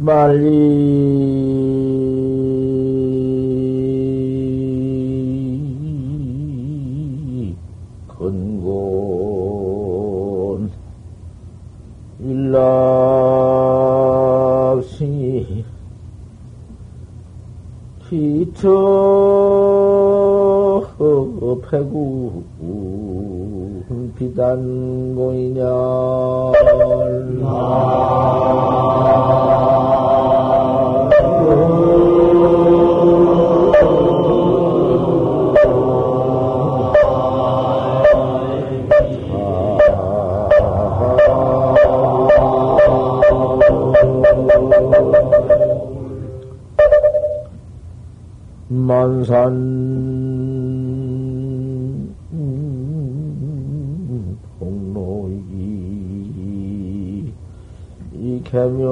말리 이 개묘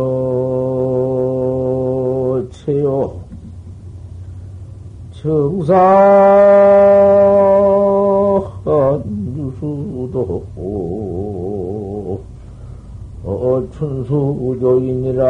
체요 정산 유수도 어 춘수조이니라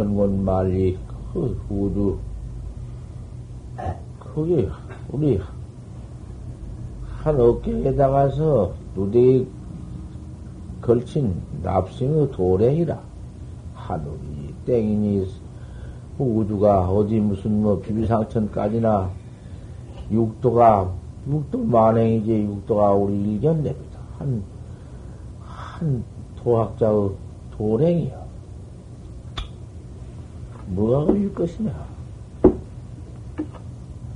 그 큰곤 말리 그 우주 거기 우리 한 어깨에다가서 누대에 걸친 납승의 도랭이라 하늘이 땡이니 우주가 어디 무슨 뭐 비비상천까지나 육도가 육도 만행이지 육도가 우리 일견냅니다. 한, 한 도학자의 도랭이야. 뭐가 걸릴 것이냐.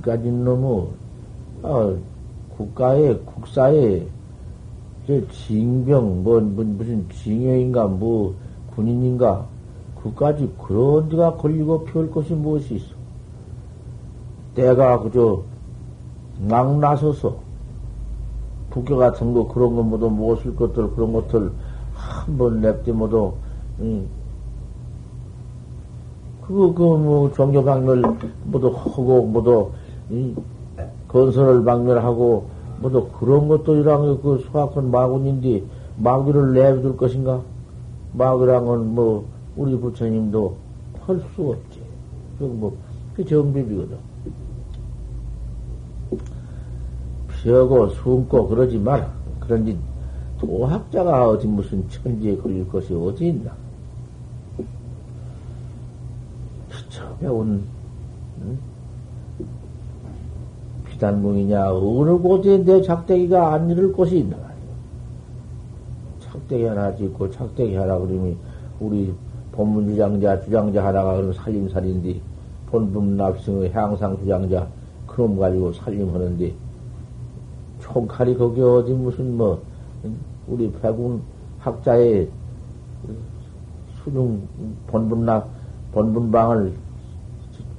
까진 놈의, 아, 국가의, 국사의, 저 징병, 뭐, 뭐, 무슨 징여인가, 뭐, 군인인가, 그까지 그런 데가 걸리고 피울 것이 무엇이 있어. 때가 그저, 막 나서서, 국교 같은 거, 그런 거 모두 무엇을 것들, 그런 것들, 한 번 냅대 모두, 응. 그거, 그, 뭐, 종교 박멸, 모두 하고, 모두, 이, 건설을 박멸하고, 모두 그런 것도 이랑 그 수학은 마군인데, 마귀를 내줄 것인가? 마귀란 건 뭐, 우리 부처님도 할 수 없지. 그 뭐, 그 정비비거든. 피하고 숨고 그러지 마라. 그런지 도학자가 어디 무슨 천지에 걸릴 것이 어디 있나? 처음에 온 응? 비단궁이냐 어느 곳에 내 작대기가 안 이룰 곳이 있나 말이야. 작대기 하나 짓고 작대기 하나 그러면 우리 본문 주장자 주장자 하나가 그럼 살림살인데 본분 납승의 향상 주장자 그럼 가지고 살림하는데 총칼이 거기 어디 무슨 뭐 우리 배군 학자의 수중 본분납 본분방을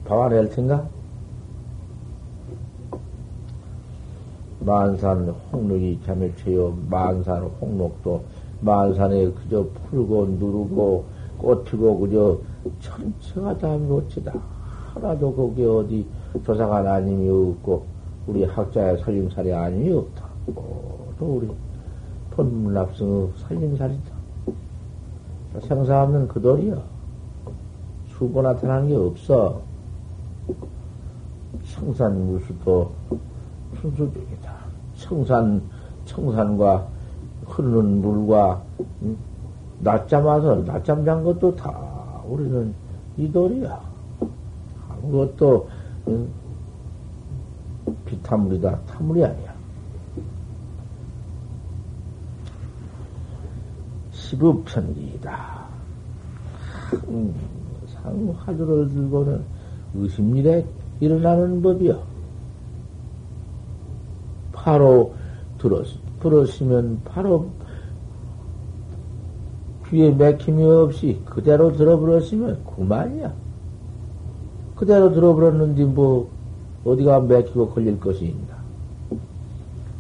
봐와낼 텐가? 만산 홍록이 자멸체요 만산 홍록도 만산에 그저 풀고 누르고 꽃피고 그저 천체가 다 묘치다 하나도 거기 어디 조사가 아님이 없고 우리 학자의 살림살이 아님이 없다. 또 우리 본문납승의 살림살이다. 생사 없는 그 돌이야. 수고 나타나는 게 없어. 청산 무수도 순수적이다. 청산, 청산과 흐르는 물과, 응? 낮잠 와서 낮잠 잔 것도 다 우리는 이 돌이야. 아무것도, 응? 비타물이다. 타물이 아니야. 시부편기이다. 상 화두를 들고는 의심일에 일어나는 법이요. 바로 들었, 들었으면 바로 귀에 맥힘이 없이 그대로 들어버렸으면 그만이야. 그대로 들어버렸는데 뭐 어디가 맥히고 걸릴 것이 있나.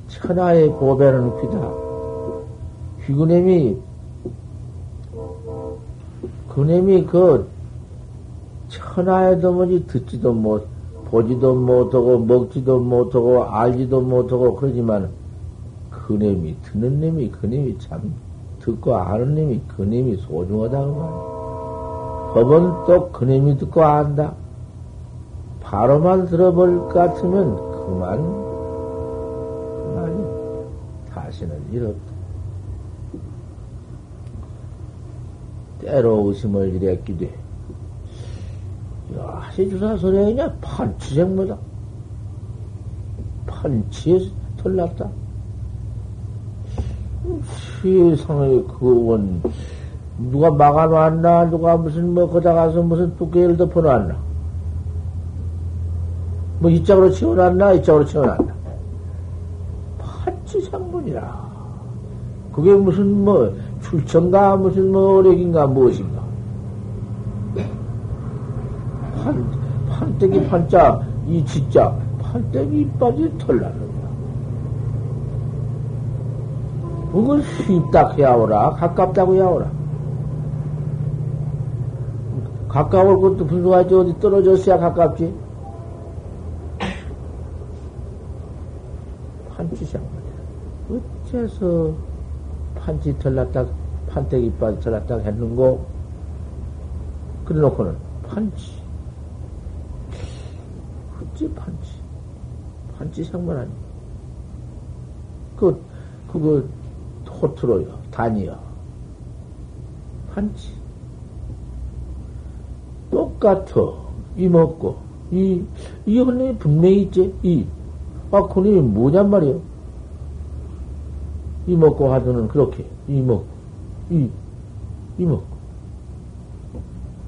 천하의 보배는 귀다. 귀그냄이 그놈이 그 천하의 도무지 듣지도 못, 보지도 못하고, 먹지도 못하고, 알지도 못하고, 그러지만, 그놈이, 듣는 놈이, 그놈이 참, 듣고 아는 놈이, 그놈이 소중하다고 말이야. 법은 또 그놈이 듣고 안다. 바로만 들어볼 것 같으면, 그만, 그만이, 다시는 이렇다. 때로 의심을 일으키되, 야, 시주사 소리 아니냐? 판치생모다. 판치에 털났다. 세상에, 그원, 누가 막아놨나? 누가 무슨, 뭐, 거다 가서 무슨 두께를 덮어놨나? 뭐, 이쪽으로 치워놨나? 이쪽으로 치워놨나? 판치상문이라. 그게 무슨, 뭐, 출천가 무슨 뭐 어력인가 무엇인가 판, 판때기 판자 이 진짜 판때기 이빠지 털나는 그걸 쉽다 해야 오라 가깝다고 해야 오라. 가까울 것도 불가하지 어디 떨어졌어야 가깝지? 판치상 어째서 판치 털났다, 판때기 빠지 털났다 했는고, 그래 놓고는 판치. 어찌 판치? 판치 상관 아니 그, 그거 토트로요, 단이요. 판치. 똑같아. 이 먹고, 이, 이 헌님이 분명히 있지, 이. 아, 그놈이 뭐냔 말이요. 이 먹고 하더는 그렇게 이 먹고 이 이 먹고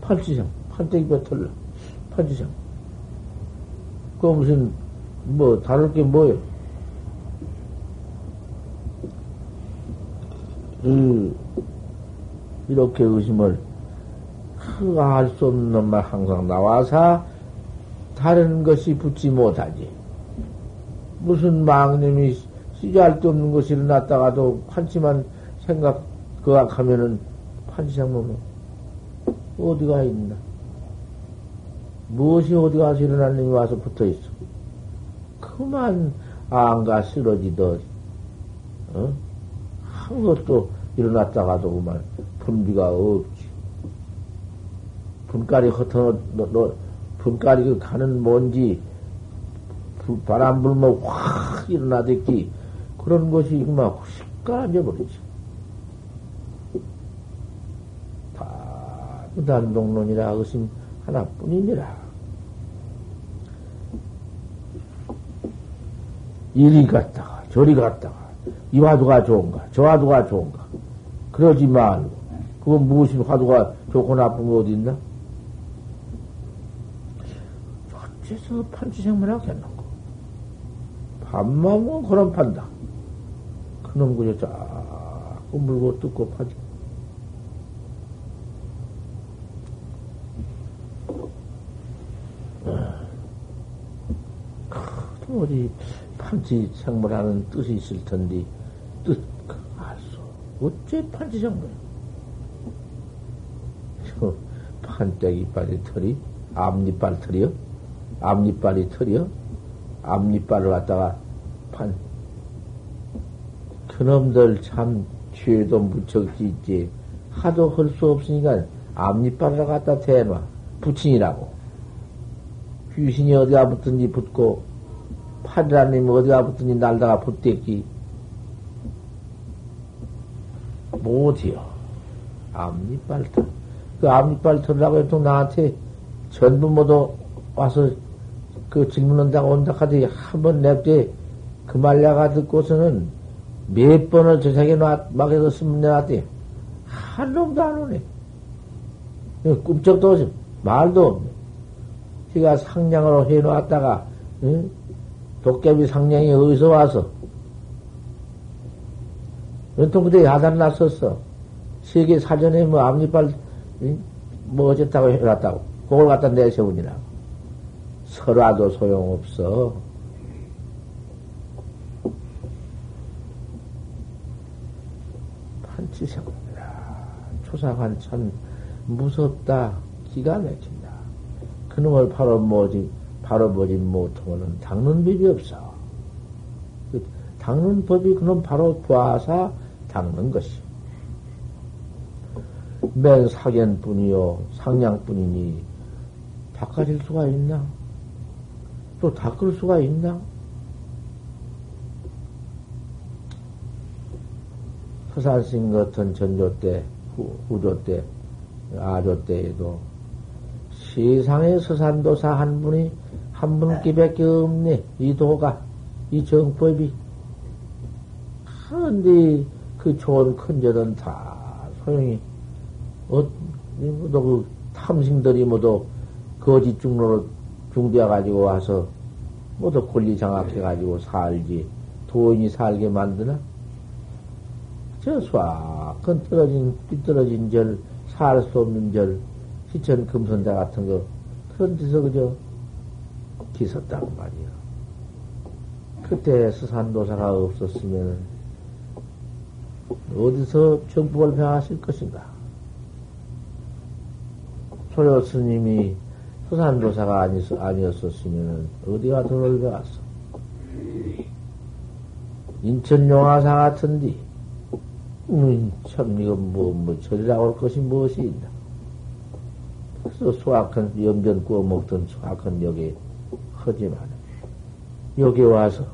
팔찌상 판때기 뱉털라 팔찌상 그 무슨 뭐 다를 게 뭐예요? 그 이렇게 의심을 알수 없는 말 항상 나와서 다른 것이 붙지 못하지. 무슨 망님이 시지할데 없는 것이 일어났다가도 판치만 생각, 그악하면은 판치상 놈은 어디가 있나? 무엇이 어디 가서 일어난 놈이 와서 붙어 있어? 그만 안가 쓰러지더, 어? 한 것도 일어났다가도 그만 분비가 없지. 분깔이 흩어, 너, 너, 분깔이 그 가는 뭔지, 바람 불면 확 일어나댔기, 그런 것이 막 습관져 버리지. 다 무단동론이라 의심 하나뿐이니라. 이리 갔다가 저리 갔다가 이 화두가 좋은가 저 화두가 좋은가 그러지 말고 그건 무엇인 화두가 좋고 나쁜 거 어디 있나? 어째서 판치생물하고 했는고 밥만 그런 판다. 그놈 그저 자꾸 물고 뜯고 파지. 어디 판치 생물하는 뜻이 있을 텐데 뜻 알수 어째 판치 생물? 저 판때기 빨이 털이 앞니빨 털이요? 앞니빨이 털이요? 앞니빨을 갖다가 판 그놈들 참 죄도 무척 짓지. 하도 할 수 없으니까 앞니빨을 갖다 대놔. 부친이라고. 귀신이 어디가 붙든지 붙고, 파리라님 어디가 붙든지 날다가 붙댔기. 못이요. 앞니빨 털. 그 앞니빨 털라고 해도 나한테 전부 모두 와서 그 질문한다고 온다 하더니 한번 냅대 그 말려가 듣고서는 몇 번을 저 세계 막에서 쓰면 내놨더니 한 놈도 안 오네. 꿈쩍도 없이 말도 없네. 지가 상냥으로 해놓았다가, 응? 도깨비 상냥이 어디서 와서? 연통 그때 야단 났었어. 세계 사전에 뭐 앞니빨, 응? 뭐 어쨌다고 해놨다고. 그걸 갖다 내세우니라. 설화도 소용없어. 판치생이라. 초상한 참 무섭다. 기가 막힌다. 그놈을 바로 뭐지, 바로 뭐지 못하면은 닦는 법이 없어. 그 닦는 법이 그놈 바로 봐사 닦는 것이. 맨 사견뿐이요, 상냥뿐이니, 닦아질 수가 있나? 또 닦을 수가 있나? 서산신 같은 전조 때, 후, 후조 때, 아조 때에도 세상에 서산도사 한 분이 한 분끼밖에 없네. 이 도가, 이 정법이. 그런데 그 좋은 큰절은 다 소용이, 어, 모두 그 탐심들이 모두 거짓 중로로 중되어가지고 와서 모두 권리 장악해가지고 살지. 도인이 살게 만드나? 저 수학은 떨어진, 삐떨어진 절, 살 수 없는 절, 시천 금선자 같은 거, 그런 데서 그저 기섰다고 말이야. 그때 스산도사가 없었으면 어디서 정법을 배웠을 것인가? 소요 스님이 수산도사가 아니었었으면 어디가 돈을 배웠어? 인천 용화사 같은데, 음, 참, 이거 뭐, 뭐, 절이라고 할 것이 무엇이 있나? 그래서 수학한, 염전 구워 먹던 수학한 여기 하지만, 여기 와서,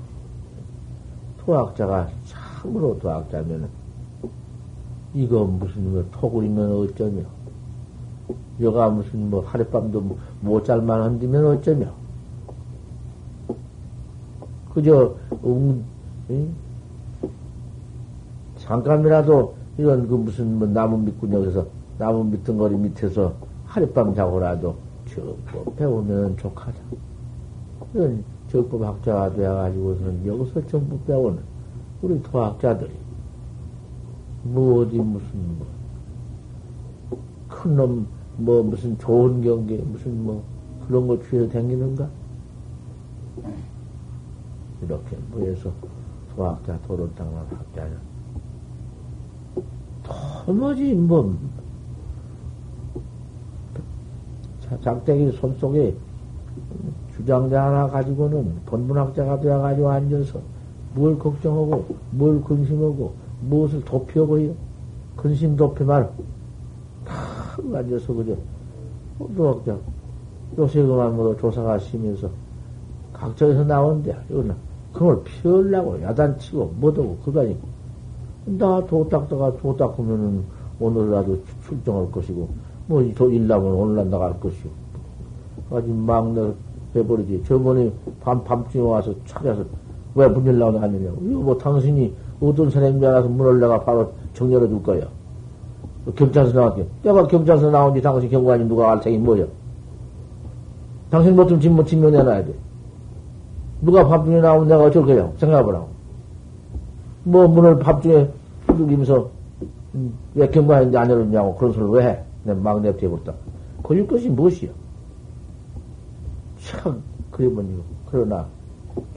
도학자가 참으로 도학자면은, 이거 무슨 뭐 토굴이면 어쩌며, 여가 무슨 뭐 하룻밤도 뭐못 잘만 한다면 어쩌며, 그저, 음, 응? 잠깐이라도 이런 그 무슨 뭐 나무 밑구녕에서 나무 밑둥거리 밑에서 하룻밤 자고라도 저법 배우면 좋하다. 이런 적법 학자가 되어가지고서는 여기서 전부 배우는 우리 도학자들이 뭐 어디 무슨 뭐 큰놈 뭐 무슨 좋은 경계 무슨 뭐 그런 거 취해서 다니는가? 이렇게 뭐해서 도학자 도로땅만 학자는 도무지 뭐 작대기 손 속에 주장자 하나 가지고는 본문학자가 되어가지고 앉아서 뭘 걱정하고 뭘 근심하고 무엇을 도피하고 요? 근심 도피 말다 앉아서 그저 도학자 요새 그만 뭐 조사가 심해서 각처에서 나오는데 이거는 그걸 피하려고 야단치고 못하고 그거 나 도닦다가 도닦으면은 오늘이라도 출정할 것이고, 뭐, 저 일나면 오늘 날 나갈 것이고. 아직 막내 해버리지. 저번에 밤, 밤중에 와서 찾아서 왜 문 열라고 나왔느냐고. 이거 뭐 당신이 어떤 사람인 줄 알아서 문을 내가 바로 정렬해 줄 거야. 경찰서 나왔게. 내가 경찰서 나온지 당신 경관이 누가 알 테니 뭐야. 당신 뭐좀 진모 증명해놔야 돼. 누가 밤중에 나오면 내가 어쩔 거야. 생각해보라고. 뭐 문을 밤중에 두들기면서 음, 왜 경관인데 안 열었냐고 그런 소리를 왜 해? 내 막 내버려버렸다. 걸릴 것이 무엇이야? 참 그러면 그러나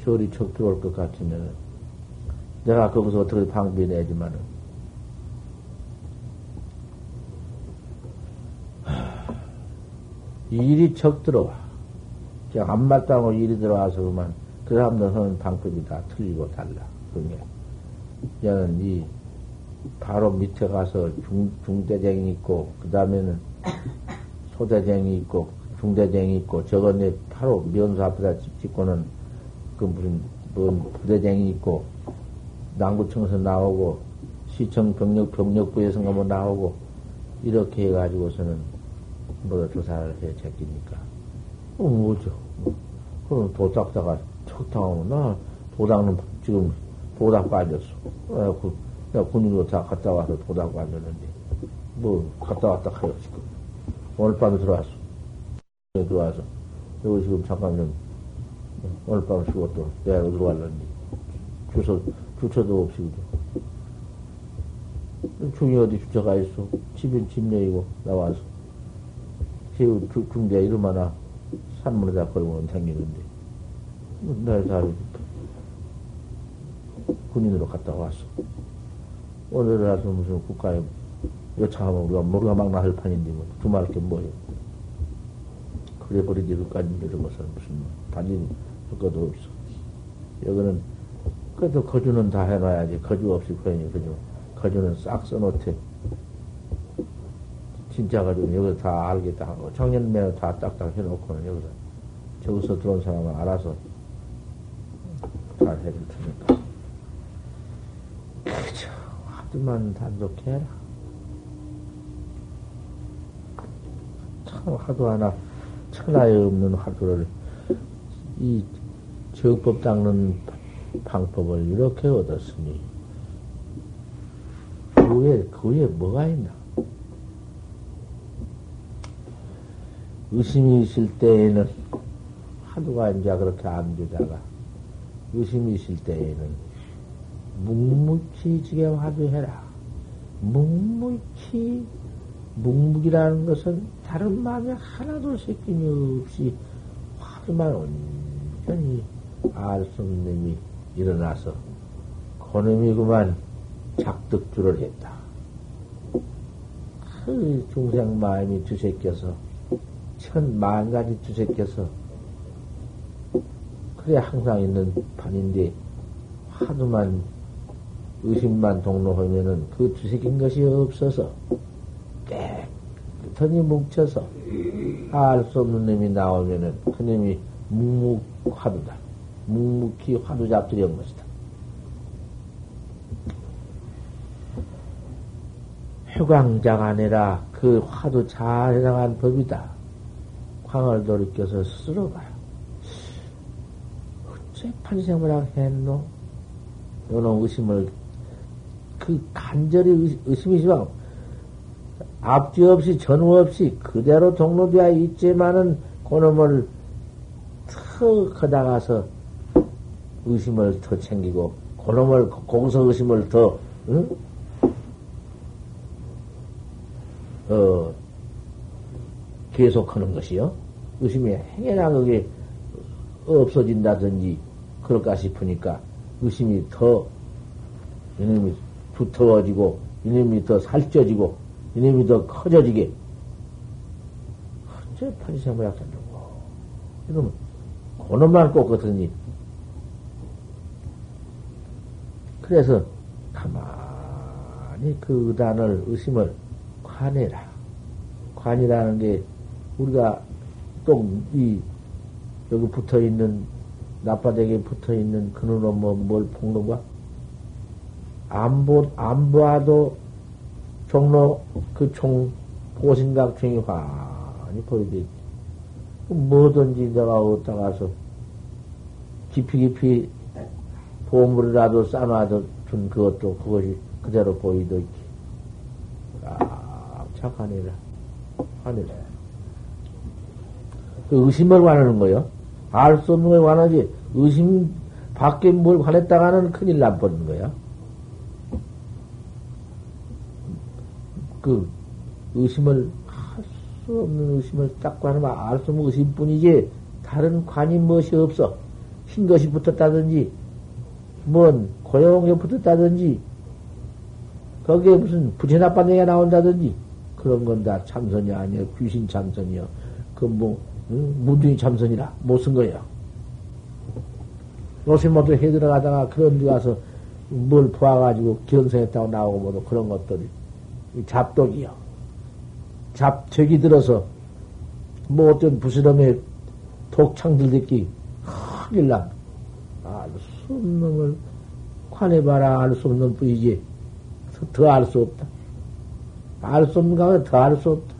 절이 척 들어올 것 같으면 내가 거기서 어떻게 방비 내지만은 일이 척 들어와. 그냥 안 마땅으로 일이 들어와서 그만 그 사람들 하는 방법이 다 틀리고 달라. 그게. 저는 이 바로 밑에 가서 중, 중대쟁이 있고, 그 다음에는 소대쟁이 있고, 중대쟁이 있고, 저건에 바로 면수 앞에다 짓고는 그 무슨, 뭐 부대쟁이 있고, 남구청에서 나오고, 시청 병력, 병력부에서 뭐 나오고, 이렇게 해가지고서는 뭐 조사를 해 제끼니까. 어, 뭐죠? 그럼 도닦다가 척당하면 나 도닦는 지금 도닥 빠졌어. 어, 그, 내가 군인으로 다 갔다 와서 도닥 빠졌는데, 뭐, 갔다 왔다 하여 지금. 오늘 밤에 들어왔어. 들어와서, 여기 지금 잠깐 좀, 오늘 밤 쉬고 또 내가 갈런지. 주소, 주차도 없이, 그죠. 중이 어디 주차가 있어. 집은 집내이고, 나와서. 제 중대 이름 하나 산문에다 걸고는 다니는데. 내 사람이 군인으로 갔다 왔어. 오늘 와서 무슨 국가에 여차하면 우리가 모르가 막 나설 판인데 뭐 두말 게 뭐예요. 그래 버리지 그까지 이런 것은 무슨 단지 효과도 없어. 여기는 그래도 거주는 다 해놔야지. 거주 없이 그러니 그죠. 거주는 싹 써놓대. 진짜 가지고 여기서 다 알겠다 하고 작년에 다 딱딱 해놓고는 여기서 저기서 들어온 사람은 알아서 잘 해줄 테니까. 그죠. 하도만 단속해라. 참 하도 하나 천하에 없는 화두를 이 적법 닦는 방법을 이렇게 얻었으니 그 외에, 그 외에 뭐가 있나? 의심이 있을 때에는 하루가 이제 그렇게 안 되다가 의심이 있을 때에는 묵묵히 지게 화두해라. 묵묵히 묵묵이라는 것은 다른 마음에 하나도 새낌이 없이 화두만 온전히 알 수 없는 놈이 일어나서 그놈이 그만 작득주를 했다. 그 중생 마음이 두새껴서 천만 가지 두새껴서 그래 항상 있는 판인데 하도만 의심만 동로하면은 그 두새긴 것이 없어서 깨끗하니 뭉쳐서 알 수 없는 놈이 나오면은 그 놈이 묵묵화두다. 묵묵히 화두 잡들이한 것이다. 휴광자가 아니라 그 화두 잘 해나간 법이다. 광을 돌이켜서 스스로 봐요. 어째 판생물학 했노? 요런 의심을, 그 간절히 의심이 시방, 앞뒤 없이 전후 없이 그대로 동로되어 있지만은 그놈을 더 커다가서 의심을 더 챙기고 그놈을 공서 의심을 더 응? 어, 계속하는 것이요. 의심이 행여나 그게 없어진다든지 그럴까 싶으니까 의심이 더 이놈이 두터워지고 이놈이 더 살쪄지고 이놈이 더 커져지게 어째 판지생물학자 누구 이놈 그놈만 꼽거든요. 그래서 가만히 그 의단을 의심을 관해라. 관이라는 게 우리가 똥이 여기 붙어 있는 나빠대기에 붙어 있는 그놈으로 뭐뭘 폭로가 안 보, 안 봐도 종로 그 총 보신각총이 환히 보이지. 뭐든지 내가 어디다 가서 깊이 깊이 보물이라도 싸놔도 준 그것도 그것이 그대로 보이도 있지. 아, 착하니라. 하니라. 그 의심을 관하는 거요. 알 수 없는 걸 관하지. 의심 밖에 뭘 관했다가는 큰일 나버리는 거야. 그 의심을 할 수 없는 의심을 딱 관하면 알 수 없는 의심뿐이지 다른 관이 무엇이 없어. 흰 것이 붙었다든지 뭔 고용에 붙었다든지 거기에 무슨 부채나쁜 얘기가 나온다든지 그런 건 다 참선이 아니야. 귀신 참선이야. 그뭐 응? 무등이 참선이라. 못 쓴 거야 요새 모두 해 들어가다가 그런 데 가서 뭘 보아가지고 견성했다고 나오고 뭐도 그런 것들이 잡독이요 잡적이 들어서 뭐 어떤 부스럼에 독창들 듣기 큰일 나. 알수 없는 놈을 관해봐라 알 수 없는 뿐이지 더 알 수 없다. 알 수 없는 가면 더 알 수 없다.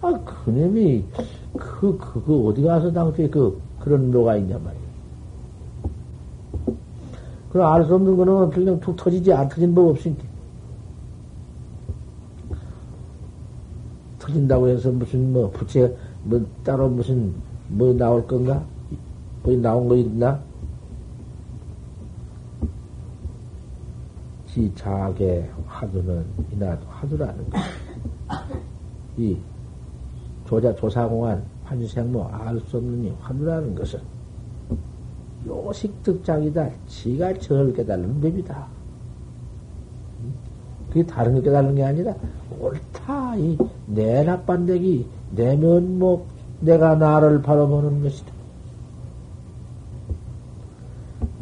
아, 그놈이, 그, 그거 어디 가서 당초에 그, 그런 묘가 있냐 말이야. 그럼 알 수 없는 거는 그냥 툭 터지지, 안 터진 법 없으니까. 터진다고 해서 무슨 뭐, 부채, 뭐, 따로 무슨 뭐 나올 건가? 거기 나온 거 있나? 지 자게 화두는 이나 화두라는 거. 이 조자 조사공한 판생모 알 수 없는 이 화두라는 것은 요식득장이다. 지가 절 깨달는 법이다. 그게 다른 거 깨달는 게 아니라 옳다. 이내 나빤데기 내 면목 내가 나를 바라보는 것이다.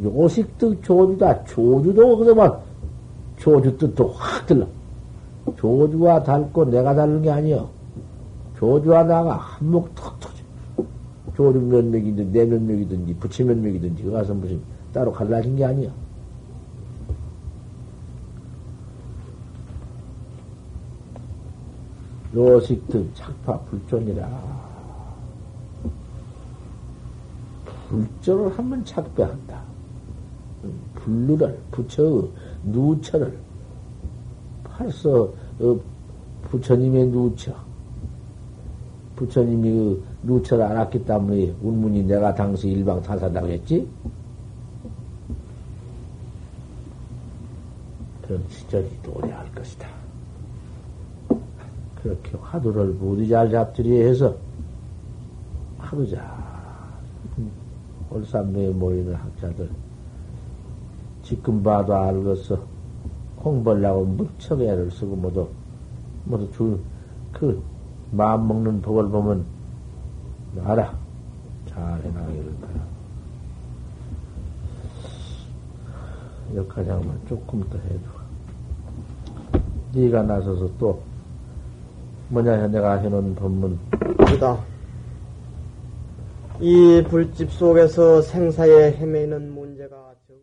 요식득 조주다. 조주도 그동안 조주 뜻도 확 들러. 조주와 닳고 내가 닳는 게 아니여. 조주와 나가 한몫 턱 터져. 조주 면맥이든 내 면맥이든지 부치 면맥이든지 그 가서 무슨 따로 갈라진 게 아니야. 요식득 착파 불존이라. 불존을 한번 착배한다. 불루를 붙여 누처를 벌써 어, 부처님의 누처 부처님이 그 누처를 알았기 때문에 운문이 내가 당시 일방 타산다고 했지? 그런 시절이 오래할 것이다. 그렇게 화두를 무디 잘 잡들이 해서 하루자 올산도에 모이는 학자들 지금 봐도 알겠어. 공부하려고 무척 애를 쓰고 모두 모두 줄그 마음 먹는 법을 보면 알아. 잘 해나가기를 바라. 여기까지만 조금 더 해줘. 네가 나서서 또 뭐냐 내가 해놓은 법문. 이다. 이 불집 속에서 생사에 헤매는 문제가 적은